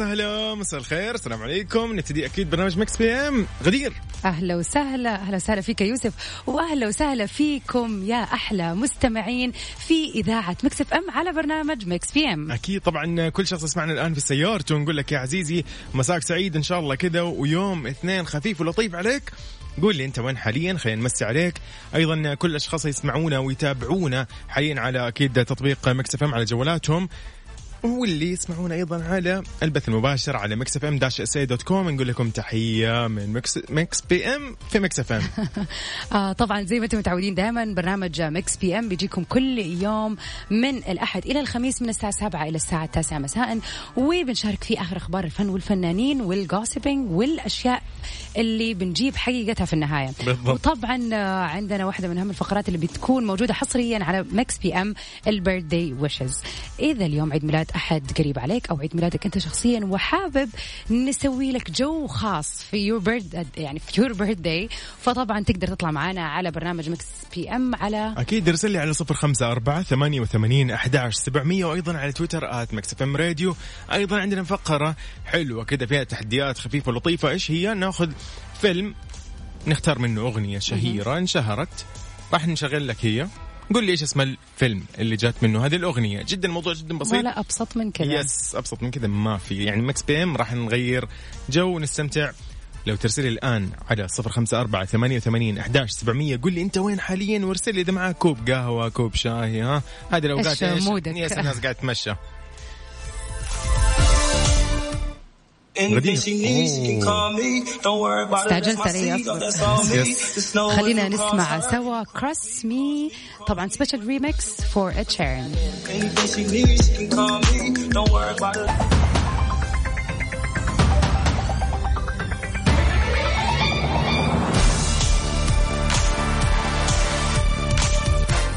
وسهلا مساء الخير السلام عليكم. نبتدي أكيد برنامج Mix PM. غدير. أهلا وسهلا أهلا وسهلا فيك يا يوسف وأهلا وسهلا فيكم يا أحلى مستمعين في إذاعة Mix FM على برنامج Mix PM. أكيد طبعا كل شخص يسمعنا الآن في سيارته نقول لك يا عزيزي مساك سعيد إن شاء الله كذا ويوم اثنين خفيف ولطيف عليك. قول لي أنت وين حاليا؟ خلينا نمسي عليك. أيضا كل الأشخاص يسمعونا ويتابعونا حاليا على أكيد تطبيق Mix FM على جوالاتهم. واللي يسمعونا أيضا على البث المباشر على Mix FM dash SA dot com نقول لكم تحية من Mix Mix PM في Mix FM. آه طبعا زي ما أنتم متعودين دائما برنامج Mix PM بيجيكم كل يوم من الأحد إلى الخميس من الساعة 7 إلى الساعة 9 مساء. وبنشارك فيه آخر أخبار الفن والفنانين وال gossiping والأشياء اللي بنجيب حقيقتها في النهاية. بالضبط. وطبعا آه، عندنا واحدة من أهم الفقرات اللي بتكون موجودة حصريا على Mix PM ال birthday wishes إذا اليوم عيد ميلاد أحد قريب عليك أو عيد ميلادك أنت شخصيا وحابب نسوي لك جو خاص في your birth يعني في your birthday فطبعا تقدر تطلع معنا على برنامج Mix PM على أكيد ارسل لي على صفر خمسة أربعة ثمانية وثمانين أحداش سبعمية وأيضا على تويتر at Mix FM Radio. أيضا عندنا فقرة حلوة كذا فيها تحديات خفيفة لطيفة. إيش هي؟ نأخذ فيلم نختار منه أغنية شهيرة انشهرت. راح نشغل لك هي. قول لي إيش اسم الفيلم اللي جات منه؟ هذه الأغنية. جدا الموضوع جدا بسيط. ولا أبسط من كذا. yes أبسط من كذا. ما في. يعني Mix PM راح نغير جو ونستمتع. لو ترسلي الآن على صفر خمسة أربعة ثمانية وثمانين أحداش سبعمية قول لي أنت وين حاليا؟ وارسل لي إذا معك كوب قهوة كوب شاي ها؟ هذه الأوقات إيش mood ك؟ yes الناس قاعد تتمشى. استعجلت علي. خلينا نسمع سوا. Cross Me طبعا special remix for Ed Sheeran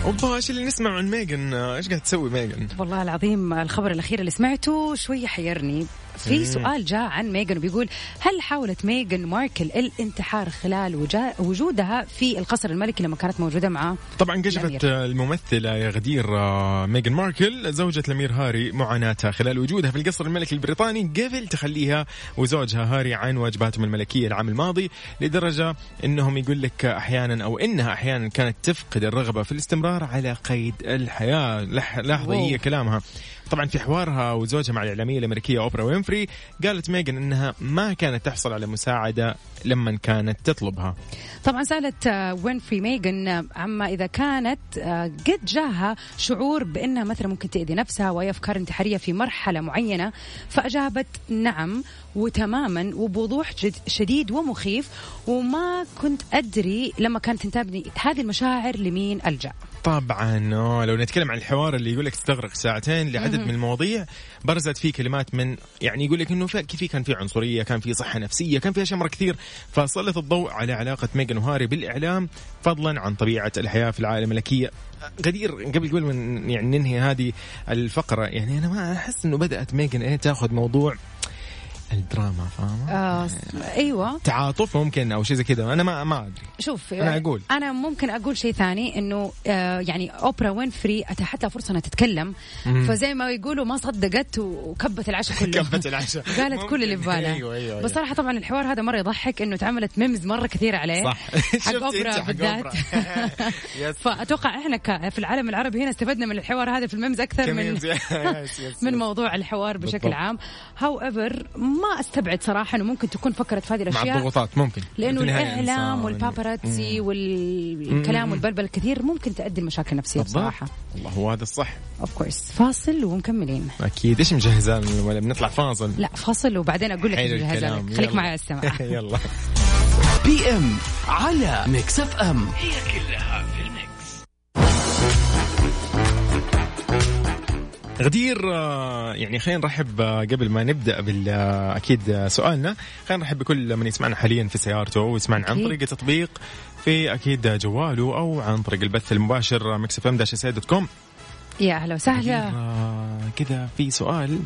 أوبا إيش اللي نسمع عن ميغن إيش قاعد تسوي ميغن والله العظيم الخبر الأخير اللي سمعته شوية حيرني. في سؤال جاء عن ميغن وبيقول هل حاولت ميغن ماركل الانتحار خلال وجودها في القصر الملكي لما كانت موجودة معه طبعا كشفت. الممثلة يا غدير آه، ميغان ماركل زوجة الأمير هاري معاناتها خلال وجودها في القصر الملكي البريطاني قبل تخليها وزوجها هاري عن واجباتهم الملكية العام الماضي لدرجة أنهم يقول لك أحيانا أو أنها أحيانا كانت تفقد الرغبة في الاستمرار على قيد الحياة لح- لحظة واو. هي كلامها طبعا في حوارها وزوجها مع الإعلامية الأمريكية أوبرا وينفري قالت ميغان أنها ما كانت تحصل على مساعدة لما كانت تطلبها. طبعا سألت آه، وينفري ميغن آه، عما إذا كانت آه، قد جاها شعور بأنها مثلا ممكن تأذي نفسها واي أفكار انتحارية في مرحلة معينة فأجابت نعم وتماما وبوضوح شديد ومخيف وما كنت أدري لما كانت تنتابني هذه المشاعر لمين ألجأ. طبعا. آه، لو نتكلم عن الحوار اللي يقول لك تستغرق ساعتين لعدد من المواضيع برزت فيه كلمات من يعني يقول لك انه في كان في عنصرية كان في صحة نفسية كان في أشياء مرة كثير. فسلط الضوء على علاقة ميغان وهاري بالإعلام فضلا عن طبيعة الحياة في العالم الملكيه غدير قبل قبل من يعني ننهي هذه الفقرة يعني أنا ما أحس إنه بدأت ميغان إيه تاخذ موضوع الدراما فاهمة؟ آه أيوه. تعاطف ممكن أو شيء زي كذا. أنا ما ما أدري. شوف أنا أقول. أنا ممكن أقول شيء ثاني إنه آه يعني أوبرا وينفري اتاحت لها فرصة إنها تتكلم. فزي ما يقولوا ما صدقت وكبت العشاء كله. كبت العشاء. قالت. كل اللي في بالها أيوه أيوه بس صراحة طبعا الحوار هذا مرة يضحك إنه تعملت memes مرة كثير عليه. صح. حق أوبرا بالذات. فأتوقع إحنا ك- في العالم العربي هنا استفدنا من الحوار هذا في ال memes أكثر من من. موضوع الحوار بشكل. عام. however ما أستبعد صراحة إنه ممكن تكون فكرت في هذه مع الأشياء. الضغوطات ممكن. لأنه الاعلام. وال paparazzi مم. والكلام والبلبل الكثير ممكن تؤدي لمشاكل نفسية بالضبط. بصراحة. والله هو هذا الصح. of course فاصل ومكملين. أكيد. إيش مجهزة لنا ولا بنطلع فاصل. لا فاصل وبعدين أقول لك لك. خليك. معي على السمع يلا. PM على Mix FM هي كلها غدير آه، يعني خلينا نرحب آه، قبل ما نبدأ بال آه، أكيد سؤالنا خلينا نرحب بكل من يسمعنا حاليا في سيارته ويسمعنا عن طريق التطبيق في أكيد جواله أو عن طريق البث المباشر Mix FM dot com. يا أهلا وسهلا. كذا في سؤال.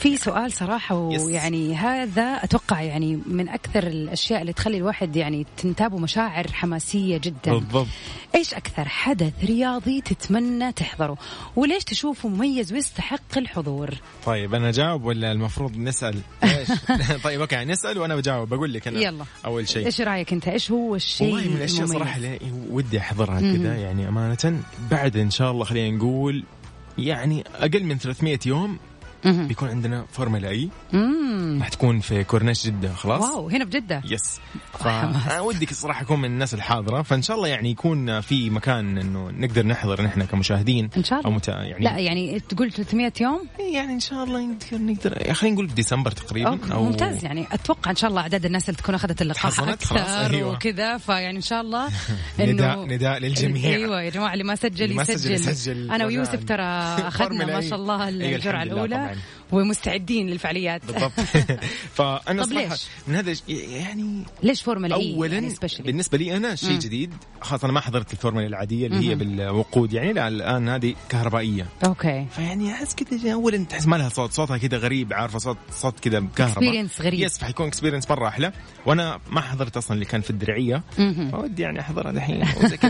في سؤال صراحة ويعني هذا أتوقع يعني من أكثر الأشياء اللي تخلي الواحد يعني تنتابه مشاعر حماسية جدا. بالضبط. إيش أكثر حدث رياضي تتمنى تحضره؟ وليش تشوفه مميز ويستحق الحضور؟ طيب أنا اجاوب ولا المفروض نسأل؟ إيش؟ طيب okay نسأل وأنا بجاوب. بقول لك أنا يلا. أول شيء. إيش رأيك أنت؟ إيش هو الشيء والله من الأشياء صراحة ودي أحضرها كذا. يعني أمانة بعد إن شاء الله خلينا نقول يعني أقل من 300 يوم بيكون عندنا Formula E. راح تكون في كورنيش جدة خلاص؟ wow هنا بجده yes فأنا ودك الصراحه أكون من الناس الحاضرة فإن شاء الله يعني يكون في مكان إنه نقدر نحضر نحن كمشاهدين إن شاء الله. أو مت... يعني لا يعني تقول 300 يوم؟ يعني إن شاء الله نقدر نقدر خلينا نقول ديسمبر تقريبا أو... ممتاز. يعني أتوقع إن شاء الله أعداد الناس اللي تكون أخذت اللقاح أكثر أيوة. وكذا فيعني إن شاء الله إنه نداء نداء للجميع. أيوه يا جماعة اللي ما سجل يسجل. يسجل أنا ويوسف ترى أخذنا ما شاء الله أيوة، الجرعة الأولى. ومستعدين للفعاليات. بالضبط. فأنا طب ليش؟ من هذا يعني ليش Formula E اولا يعني بالنسبة لي أنا شيء جديد خاصة أنا ما حضرت الفورمولا العادية اللي هي بالوقود يعني الآن هذه كهربائية. okay. فيعني أحس كذا اولا تحس ما لها صوت صوتها كذا غريب عارفة صوت صوت كذا كهرباء. experience غريب. yes فحيكون experience مرة أحلى. وأنا ما حضرت أصلا اللي كان في الدرعية. فودي يعني أحضرها الحين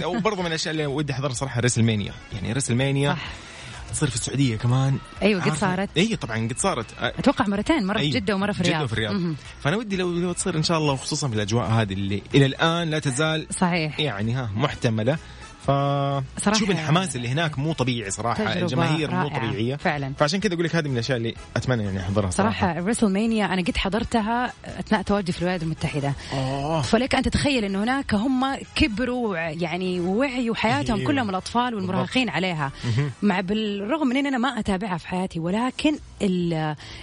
وبرضه من الأشياء اللي ودي أحضرها صراحة wrestle يعني wrestle صح. تصير في السعودية كمان. أيوه قد صارت. اي طبعا قد صارت. أتوقع مرتين مرة في أيوة. جدة ومرة في الرياض. جده وفي الرياض. فأنا ودي لو لو تصير إن شاء الله وخصوصا في الأجواء هذه اللي إلى الآن لا تزال صحيح. يعني ها محتملة. ف شوف الحماس اللي هناك مو طبيعي صراحة الجماهير مو طبيعية. فعلا. فعشان كذا أقول لك هذه من الأشياء اللي أتمنى يعني أحضرها صراحة, صراحة ريسل مانيا أنا قد حضرتها أثناء تواجدي في الولايات المتحدة. أوه. فلك أن تتخيل إنه هناك هم كبروا يعني ووعيوا حياتهم أيوه. كلهم الأطفال والمراهقين عليها. مع بالرغم من إن أنا ما أتابعها في حياتي ولكن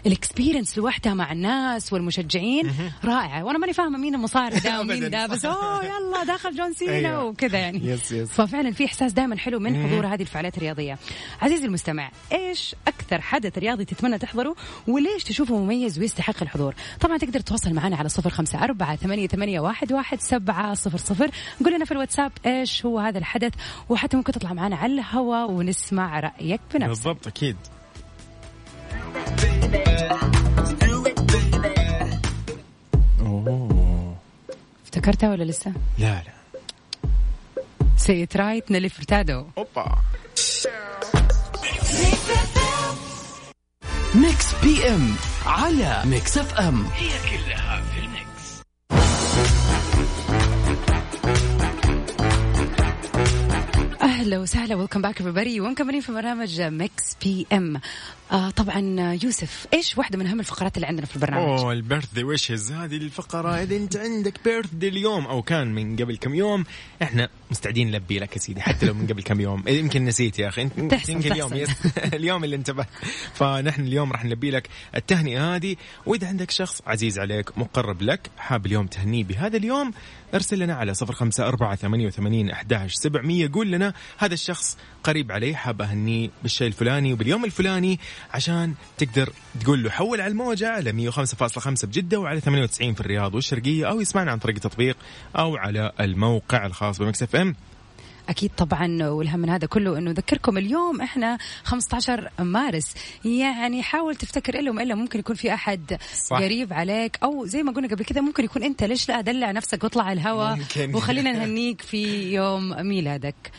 ال experience لوحدها مع الناس والمشجعين رائعة. وأنا ماني فاهمة مين المصارع ده ومين ده بس أوه يلا داخل جون سينا أيوه. وكذا يعني. yes yes. ففعلا في إحساس دائما حلو من حضور هذه الفعاليات الرياضية. عزيزي المستمع إيش أكثر حدث رياضي تتمنى تحضره وليش تشوفه مميز ويستحق الحضور؟ طبعا تقدر تتواصل معنا على صفر خمسة أربعة ثمانية, ثمانية واحد, واحد سبعة صفر صفر. قول لنا في الواتساب إيش هو هذا الحدث وحتى ممكن تطلع معنا على الهواء ونسمع رأيك بنفسك. بالضبط أكيد. افتكرتها ولا لسه؟ لا لا. Say It Right Nelly Furtado اوبا Mix PM على Mix FM هي كلها أهلا وسهلا. welcome back everybody. ومكملين في برنامج Mix PM آه طبعا يوسف إيش واحدة من أهم الفقرات اللي عندنا في البرنامج؟ أوه ال birthday wishes هذه الفقرة. إذا أنت عندك birthday اليوم أو كان من قبل كم يوم إحنا مستعدين نلبي لك يا سيدي حتى لو من قبل كم يوم. يمكن نسيت يا أخي انت يمكن اليوم yes. اليوم اللي انتبهت فنحن اليوم راح نلبي لك التهنئة هذه. وإذا عندك شخص عزيز عليك مقرب لك حاب اليوم تهنيه بهذا اليوم ارسل لنا على صفر خمسة أربعة ثمانية وثمانين أحداش سبعمية. قول لنا هذا الشخص قريب عليه حاب أهنيه بالشيء الفلاني وباليوم الفلاني عشان تقدر تقول له حول على الموجة على 105.5 بجدة وعلى 98 في الرياض والشرقية أو يسمعنا عن طريق التطبيق أو على الموقع الخاص بمكس إف إم. أكيد طبعا والهم من هذا كله إنه نذكركم اليوم إحنا 15 مارس. يعني حاول تفتكر إلا وما الا ممكن يكون في أحد صح. قريب عليك أو زي ما قلنا قبل كذا ممكن يكون أنت. ليش لا؟ دلع نفسك واطلع الهواء وخلينا نهنيك في يوم ميلادك.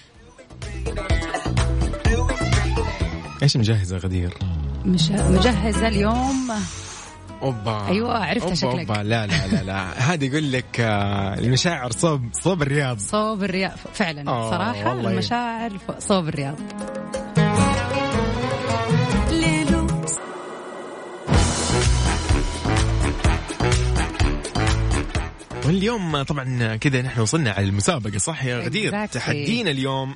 إيش مجهزة غدير؟ مش مجهزة اليوم. أوبا. أيوه عرفتها شكلك. أوبا. لا لا لا لا. هذا يقول لك آه، المشاعر صوب صوب الرياض. صوب الرياض. فعلا أوه صراحة والله. المشاعر صوب الرياض. واليوم طبعا كذا نحن وصلنا على المسابقة صح يا غدير؟ Exactly. تحدينا اليوم.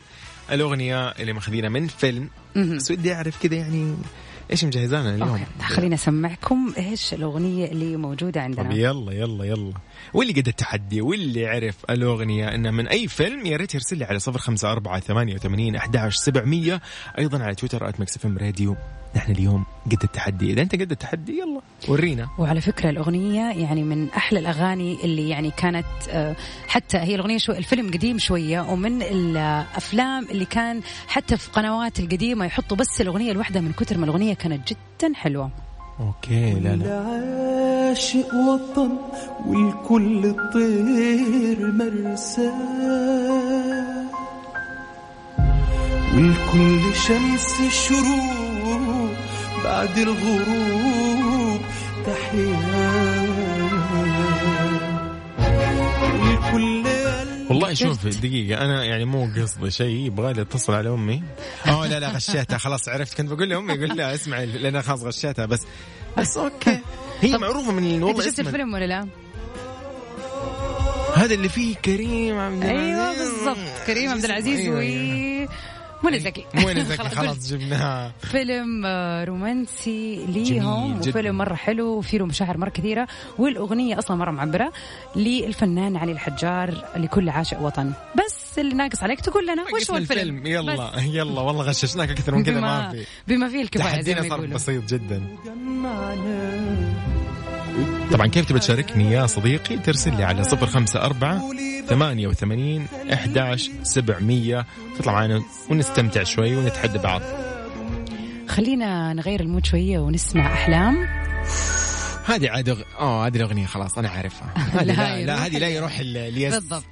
الأغنية اللي ماخذينها من فيلم. بس ودي أعرف كذا يعني إيش مجهزانا اليوم؟ خليني اسمعكم إيش الأغنية اللي موجودة عندنا؟ طب يلا يلا يلا. واللي قد التحدي واللي عرف الأغنية إنها من أي فيلم يا ريت يرسل لي على صفر خمسة أربعة ثمانية وثمانين أحداش سبعمية. أيضا على تويتر @مكسفم راديو نحن اليوم قد التحدي. إذا أنت قد التحدي يلا ورينا. وعلى فكرة الأغنية يعني من أحلى الأغاني اللي يعني كانت آه، حتى هي الأغنية شوي الفيلم قديم شوية ومن الأفلام اللي كان حتى في قنوات القديمة يحطوا بس الأغنية الواحدة من كتر ما الأغنية كانت جدا حلوة. أوكي لا لا. عاشق وطن والكل الطير مرساه والكل شمس الشروق بعد الغروب تحيا والكل والله شوف دقيقة أنا يعني مو قصدي شيء يبغى لي أتصل على أمي أوه لا لا غشيتها خلاص عرفت كنت بقول لأمي يقول لا اسمع لأن خلاص غشيتها بس بس أوكي هي معروفة من أنت والله شفت الفيلم ولا لا؟ هذا اللي فيه كريم عبد العزيز أيوه بالضبط كريم عبد العزيز أيوة، و أيوة. منى زكي منى زكي خلاص، جبناها. فيلم آه، رومانسي ليهم. وفيلم مرة حلو وفيه له مشاعر مرة كثيرة والأغنية أصلا مرة معبرة للفنان علي الحجار لكل عاشق وطن. بس اللي ناقص عليك تقول لنا وش هو الفيلم؟ يلا يلا والله غششناك أكثر من كذا ما بما, في. بما فيه ما تحدينا صار بسيط جدا. طبعا كيف تبي تشاركني يا صديقي؟ ترسل لي على صفر خمسة أربعة ثمانية وثمانين إحداش سبعمية. تطلع معنا ونستمتع شوي ونتحدى بعض. خلينا نغير ال mood شوية ونسمع أحلام. هذه عاد. آه هذه الأغنية خلاص أنا عارفها. لا لا, لا هذه لا يروح ال- اليس بالضبط.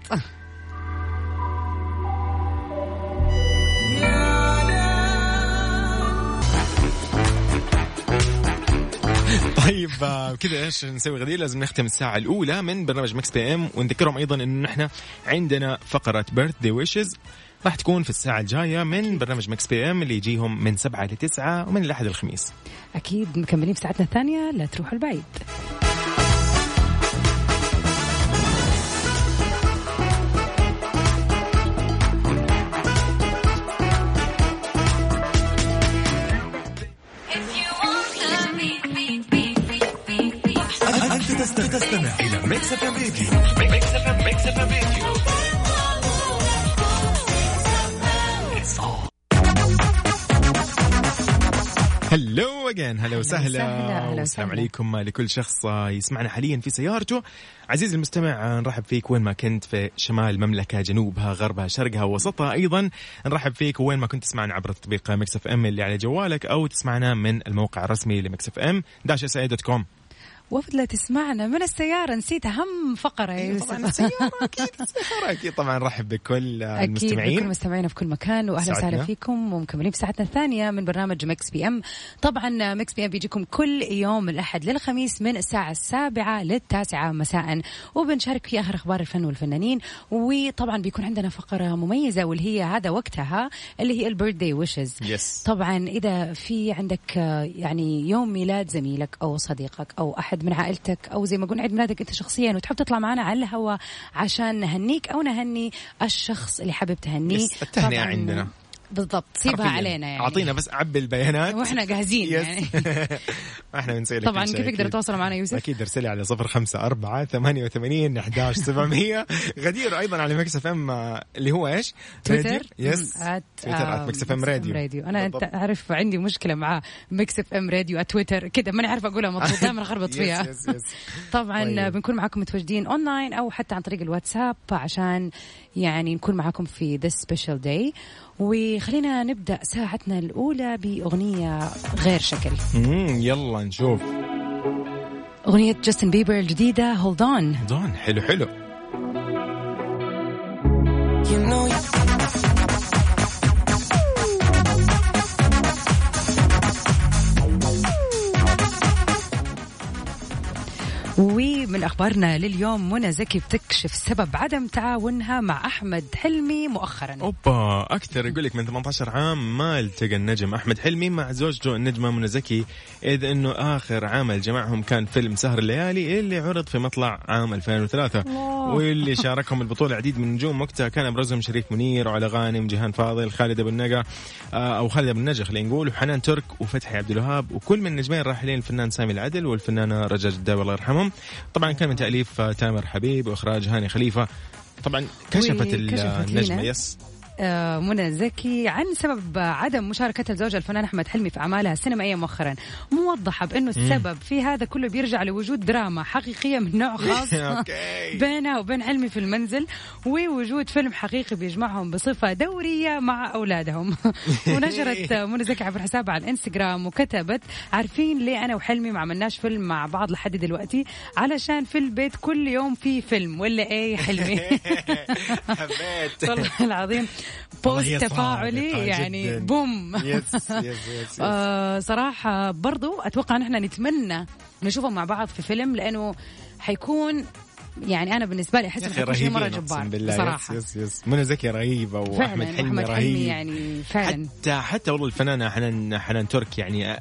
طيب آه، كذا إيش نسوي غدير؟ لازم نختم الساعة الأولى من برنامج Mix PM ونذكرهم أيضا إنه نحن عندنا فقرة birthday wishes راح تكون في الساعة الجاية من برنامج Mix PM اللي يجيهم من سبعة لتسعة ومن الأحد الخميس أكيد مكملين في ساعتنا الثانية لا تروحوا البعيد. تستمع إلى Mix FM radio Mix FM Mix FM radio hello again هلا وسهلا. وسهلا. عليكم. لكل شخص يسمعنا حاليا في سيارته. عزيزي المستمع نرحب فيك وين ما كنت في شمال المملكه جنوبها غربها شرقها وسطها أيضا. نرحب فيك وين ما كنت تسمعنا عبر تطبيق Mix FM اللي على جوالك أو تسمعنا من الموقع الرسمي ل Mix FM dash SA dot com. وفضلة تسمعنا من السيارة. نسيت أهم فقرة يا طبعا يوسف. السيارة أكيد. السيارة أكيد. طبعا نرحب بكل أكيد بكل المستمعين مستمعينا في كل مكان. وأهلا. وسهلا فيكم. ومكملين في ساعتنا الثانية من برنامج Mix PM. طبعا Mix PM بيجيكم كل يوم الأحد للخميس من الساعة السابعة للتاسعة مساء. وبنشارك في آخر أخبار الفن والفنانين. وطبعا بيكون عندنا فقرة مميزة واللي هي هذا وقتها اللي هي ال birthday wishes. طبعا إذا في عندك يعني يوم ميلاد زميلك أو صديقك أو احد من عائلتك أو زي ما قلنا عيد ميلادك أنت شخصيا وتحب تطلع معنا على الهواء عشان نهنيك أو نهني الشخص اللي حابب تهنيه طبعاً عندنا. بالضبط سيبها. علينا يعني أعطينا بس عبي البيانات وإحنا جاهزين. يعني إحنا بنسوي لك طبعا كيف يقدر أكيد. يتواصلوا معنا يوسف؟ أكيد ارسلي على صفر خمسة أربعة ثمانية وثمانين أحداش سبعمية غدير أيضا على Mix FM آه، اللي هو إيش؟ تويتر؟ yes at تويتر @Mix FM Radio Radio أنا. عارف عندي مشكلة مع Mix FM Radio تويتر كذا ماني عارفه أقولها مضبوط دائما أخربط فيها طبعا طيب. بنكون معاكم متواجدين اونلاين أو حتى عن طريق الواتساب عشان يعني نكون معاكم في this special day وخلينا نبدأ ساعتنا الأولى بأغنية غير شكل. مم، يلا نشوف. أغنية جاستن بيبر الجديدة Hold On دون حلو حلو. ومن أخبارنا لليوم منى زكي بتكشف سبب عدم تعاونها مع أحمد حلمي مؤخرا. أوبا أكثر يقول لك من 18 عام ما التقى النجم أحمد حلمي مع زوجته النجمة منى زكي إذ إنه آخر عمل جمعهم كان فيلم سهر الليالي اللي عرض في مطلع عام 2003 واللي شاركهم البطولة عديد من النجوم وقتها كان أبرزهم شريف منير وعلى غانم جيهان فاضل خالد أبو النجا آه، أو خالد أبو النجا خلينا نقول وحنان ترك وفتحي عبد الوهاب وكل من النجمين الراحلين الفنان سامي العدل والفنانة رجاء جداوي الله يرحمهم. طبعا كان من تأليف تامر حبيب وإخراج هاني خليفة. طبعا كشفت النجمة. يس منى زكي عن سبب عدم مشاركتها زوجها الفنان أحمد حلمي في أعمالها السينمائية مؤخرا. موضحة بأنه السبب في هذا كله بيرجع لوجود دراما حقيقية من نوع خاص. بينها وبين حلمي في المنزل ووجود فيلم حقيقي بيجمعهم بصفة دورية مع أولادهم. ونشرت منى زكي عبر حسابها على الإنستغرام وكتبت عارفين ليه أنا وحلمي ما عملناش فيلم مع بعض لحد دلوقتي؟ علشان في البيت كل يوم في فيلم ولا إيه حلمي؟ حبيت. والله العظيم. بوست تفاعلي يعني جداً. بوم yes yes yes yes. صراحة برضو أتوقع نحن نتمنى نشوفهم مع بعض في فيلم لأنه حيكون يعني أنا بالنسبة لي شيء مرة رهيبين جبار بالله بصراحة. yes yes yes. منى زكي رهيبه واحمد حلمي أحمد رهيب. حلمي يعني فعلا. حتى حتى والله الفنانة حنان حنان ترك يعني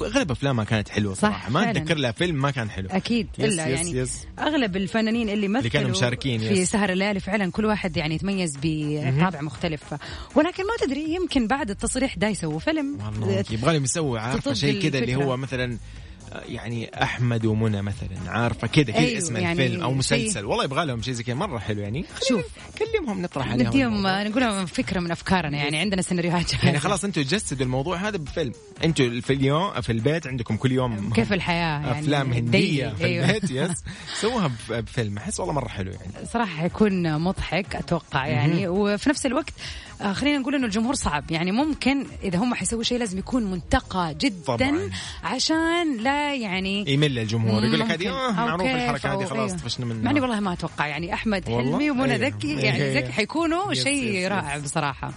أغلب أفلامها كانت حلوة صح، صراحة. ما فعلاً. أتذكر لها فيلم ما كان حلو. أكيد yes إلا yes يعني yes. أغلب الفنانين اللي مثلوا كانوا مشاركين، في yes. سهر الليالي فعلا كل واحد يعني يتميز بطابع مختلف. ولكن ما تدري يمكن بعد التصريح ده يسووا فيلم. والله يبغى لهم يسوي عارفة شيء كذا اللي. هو مثلا يعني أحمد ومنى مثلا عارفة كذا كذا أيوه، اسم يعني الفيلم أو مسلسل. والله يبغى لهم شيء زي كذا مرة حلو يعني. شوف كلمهم نطرح عليهم نديهم. نقول لهم فكرة من أفكارنا يعني عندنا سيناريوهات يعني. خلاص أنتم جسدوا الموضوع هذا بفيلم. أنتم في اليوم في البيت عندكم كل يوم كيف الحياة يعني؟ أفلام هندية. في أيوه. البيت يس سووها بف- بفيلم. أحس والله مرة حلو يعني. صراحة حيكون مضحك أتوقع يعني. وفي نفس الوقت خلينا نقول إنه الجمهور صعب يعني ممكن إذا هم حيسووا شيء لازم يكون منتقى جدا طبعاً. عشان لا يعني يمل الجمهور يقول لك هذه. آه معروف الحركة هذه خلاص أيوه. طفشنا منها مع اني والله ما أتوقع يعني أحمد؟ حلمي ومنى. ذكي يعني أيوه. ذكي حيكونوا يس، شيء. رائع بصراحة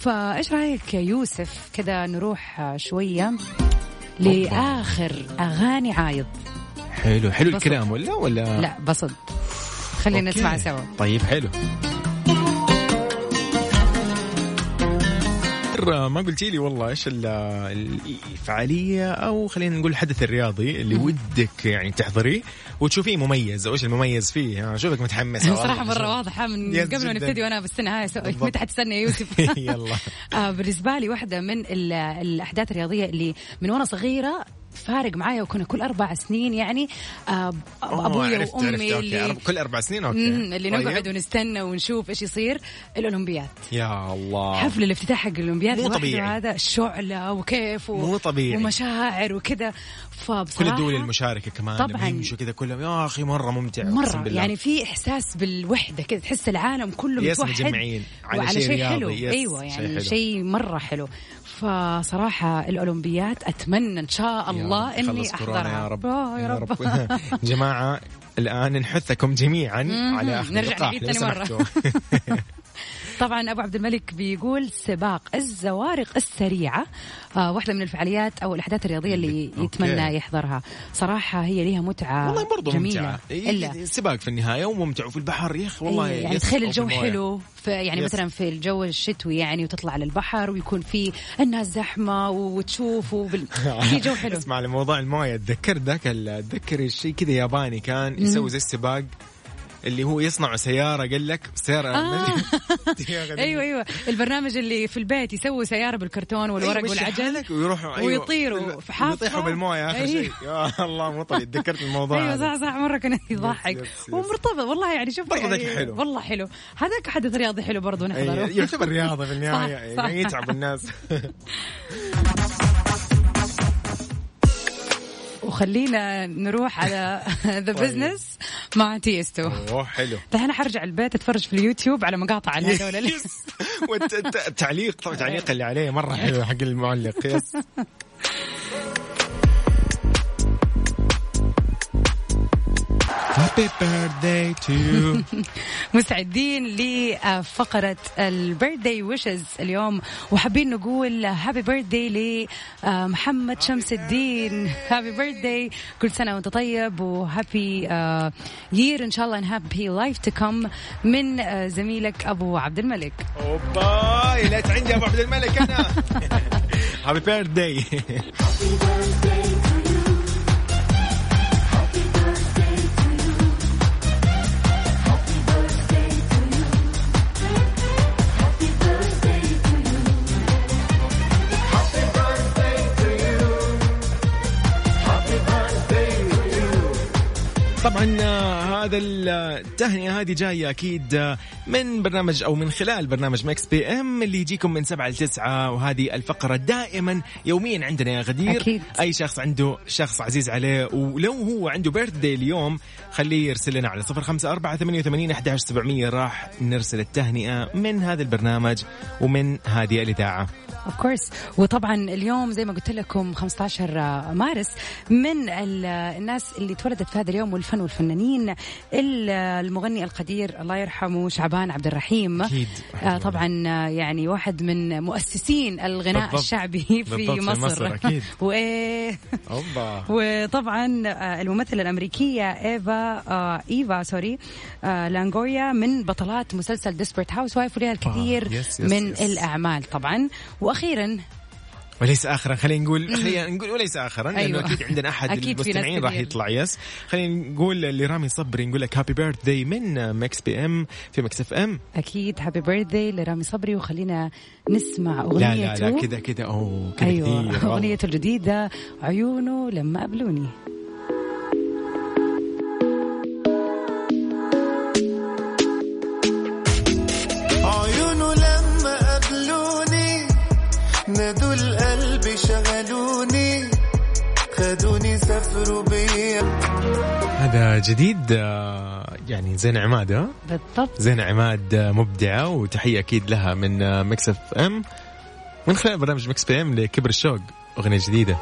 فإيش رأيك يا يوسف كذا نروح آه، شوية لآخر أغاني عايض حلو حلو بسط. الكلام ولا ولا لا بصد خلينا. نسمع سوا طيب حلو مرة ما قلتي لي والله إيش ال- الفعالية أو خلينا نقول الحدث الرياضي اللي ودك يعني تحضريه وتشوفيه مميز أو إيش المميز فيه اشوفك متحمسة والله. صراحة مرة واضحة من قبل ما. نبتدي وأنا بستنى هاي. متى حتستنى يا يوسف يلا آه بالنسبة لي واحدة من ال- الأحداث الرياضية اللي من وأنا صغيرة فارق معايا وكنا كل أربع سنين يعني آه عرفت- وأمي أوكي. اللي أرب- كل أربع سنين أوكي اللي طيب. نقعد ونستنى ونشوف إيش يصير الاولمبياد يا الله حفل الافتتاح حق الاولمبياد مو طبيعي. هذا شعله وكيف و... مو طبيعي. ومشاعر وكذا فبصراحه كل الدول المشاركة كمان طبعاً. يمشوا كذا كلهم يا أخي مرة ممتع مرة بالله. يعني في إحساس بالوحدة كذا تحس العالم كله yes متوحد على وعلى شيء شيء. حلو yes، شيء يعني حلو. شيء مرة حلو فصراحة الأولمبياد أتمنى إن شاء يا الله كورونا أحضرها. يا رب يا رب, جماعة الآن نحثكم جميعا على أخذ نرجع نعيد مرة. سمحتوا. طبعا أبو عبد الملك بيقول سباق الزوارق السريعة آه واحدة من الفعاليات أو الأحداث الرياضية اللي أوكي. يتمنى يحضرها صراحة هي ليها متعة والله برضو جميلة ممتعة إلا إيه، سباق في النهاية وممتع وفي البحر يا أخي والله أيوة، يعني تخيل الجو. حلو في يعني يس. مثلا في الجو الشتوي يعني وتطلع على البحر ويكون في الناس زحمة وتشوف وبال... في جو حلو اسمع لموضوع الموية تذكر ذاك اتذكر الشيء كذا ياباني كان يسوي زي السباق اللي هو يصنع سيارة قال لك سيارة آه. أيوه أيوه البرنامج اللي في البيت يسوي سيارة بالكرتون والورق أيوة، والعجل ويروحوا أيوة. ويطيروا في حافة. يطيحوا بالموية آخر أيوة. شيء يا الله مو طبيعي تذكرت الموضوع أيوه. صح صح مرة كان يضحك. ومرتبط والله يعني شوف ذاك يعني حلو. والله حلو هذاك حدث رياضي حلو برضو أي- نحضره يعتبر رياضة في النهاية. يعني يتعب الناس وخلينا نروح على ذا طيب. The Business مع Tiësto. أوه حلو. الحين حرجع البيت أتفرج في اليوتيوب على مقاطع عن هذول والتعليق طبعا التعليق اللي عليه مرة حلو حق المعلق. yes Happy birthday to you. مستعدين لفقرة ال birthday wishes اليوم. وحابين نقول happy birthday لمحمد شمس الدين. happy birthday كل سنة وانت طيب و happy year إن شاء الله and happy life to come من آه، زميلك أبو عبد الملك. أوبا لا عندي أبو عبد الملك أنا. happy birthday طبعا آه، هذا التهنئة هذه جاية أكيد آه، من برنامج أو من خلال برنامج Mix PM اللي يجيكم من سبعة ل 9 وهذه الفقرة دائما يوميا عندنا يا غدير أكيد. أي شخص عنده شخص عزيز عليه ولو هو عنده birthday اليوم خليه يرسل لنا على 054 88 11700 راح نرسل التهنئة من هذا البرنامج ومن هذه الإذاعة of course وطبعا اليوم زي ما قلت لكم 15 مارس من ال- الناس اللي اتولدت في هذا اليوم والفن والفنانين ال- المغني القدير الله يرحمه شعبان عبد الرحيم أكيد. آه، طبعا آه، يعني واحد من مؤسسين الغناء بالضبط. الشعبي في بالضبط، في مصر, مصر، أكيد. وايه وطبعا آه، الممثلة الأمريكية إيفا آه إيفا sorry آه لانغوريا من بطلات مسلسل Desperate Housewives ولها الكثير آه، yes، yes، من yes. الأعمال طبعا وأخيرا. وليس اخرا. خلينا نقول خلينا نقول وليس اخرا لأنه أيوة. أكيد عندنا أحد أكيد المستمعين راح. يطلع. yes خلينا نقول لرامي صبري نقول لك happy birthday من Mix PM في Mix FM. أكيد happy birthday لرامي صبري وخلينا نسمع لا أغنيته. لا لا كذا كذا. أوه كذا أيوة. أغنيته الجديدة عيونه لما قبلوني نادوا القلب شغلوني خدوني سافروا بيا. هذا جديد آه، يعني زين عماد ها؟ بالضبط. زين عماد آه، مبدعه وتحية أكيد لها من آه، Mix FM. من خلال برنامج Mix PM لكبر الشوق أغنية جديدة.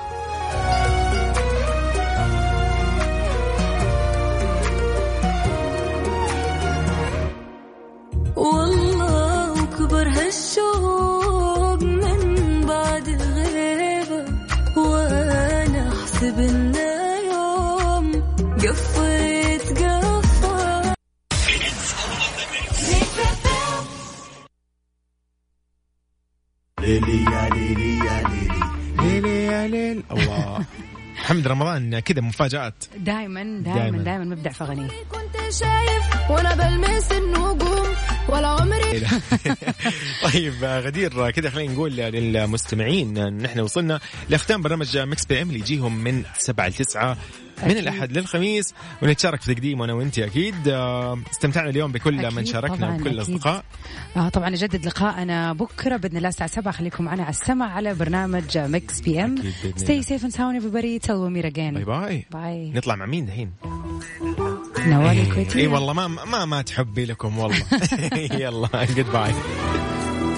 يا ليل. الله. محمد رمضان كذا مفاجآت. دائما دايماً. دائما دائما مبدع في أغانيه. كنت شايف وأنا بلمس النجوم. ولا عمري. طيب غدير كذا خلينا نقول للمستمعين نحن وصلنا لختام برنامج Mix PM اللي يجيهم من 7 ل 9 من. الأحد للخميس ونتشارك في تقديم أنا وأنت أكيد. آه، استمتعنا اليوم بكل من شاركنا أكيد. الاصدقاء آه طبعا نجدد لقاءنا بكرة بإذن الله الساعة 7 خليكم معنا على السمع على برنامج Mix PM. Stay safe and sound everybody. Till we meet again. Bye bye bye نطلع مع مين دحين؟ نوال اي الكويتية. والله ما ما ما تحبي لكم والله. يلا goodbye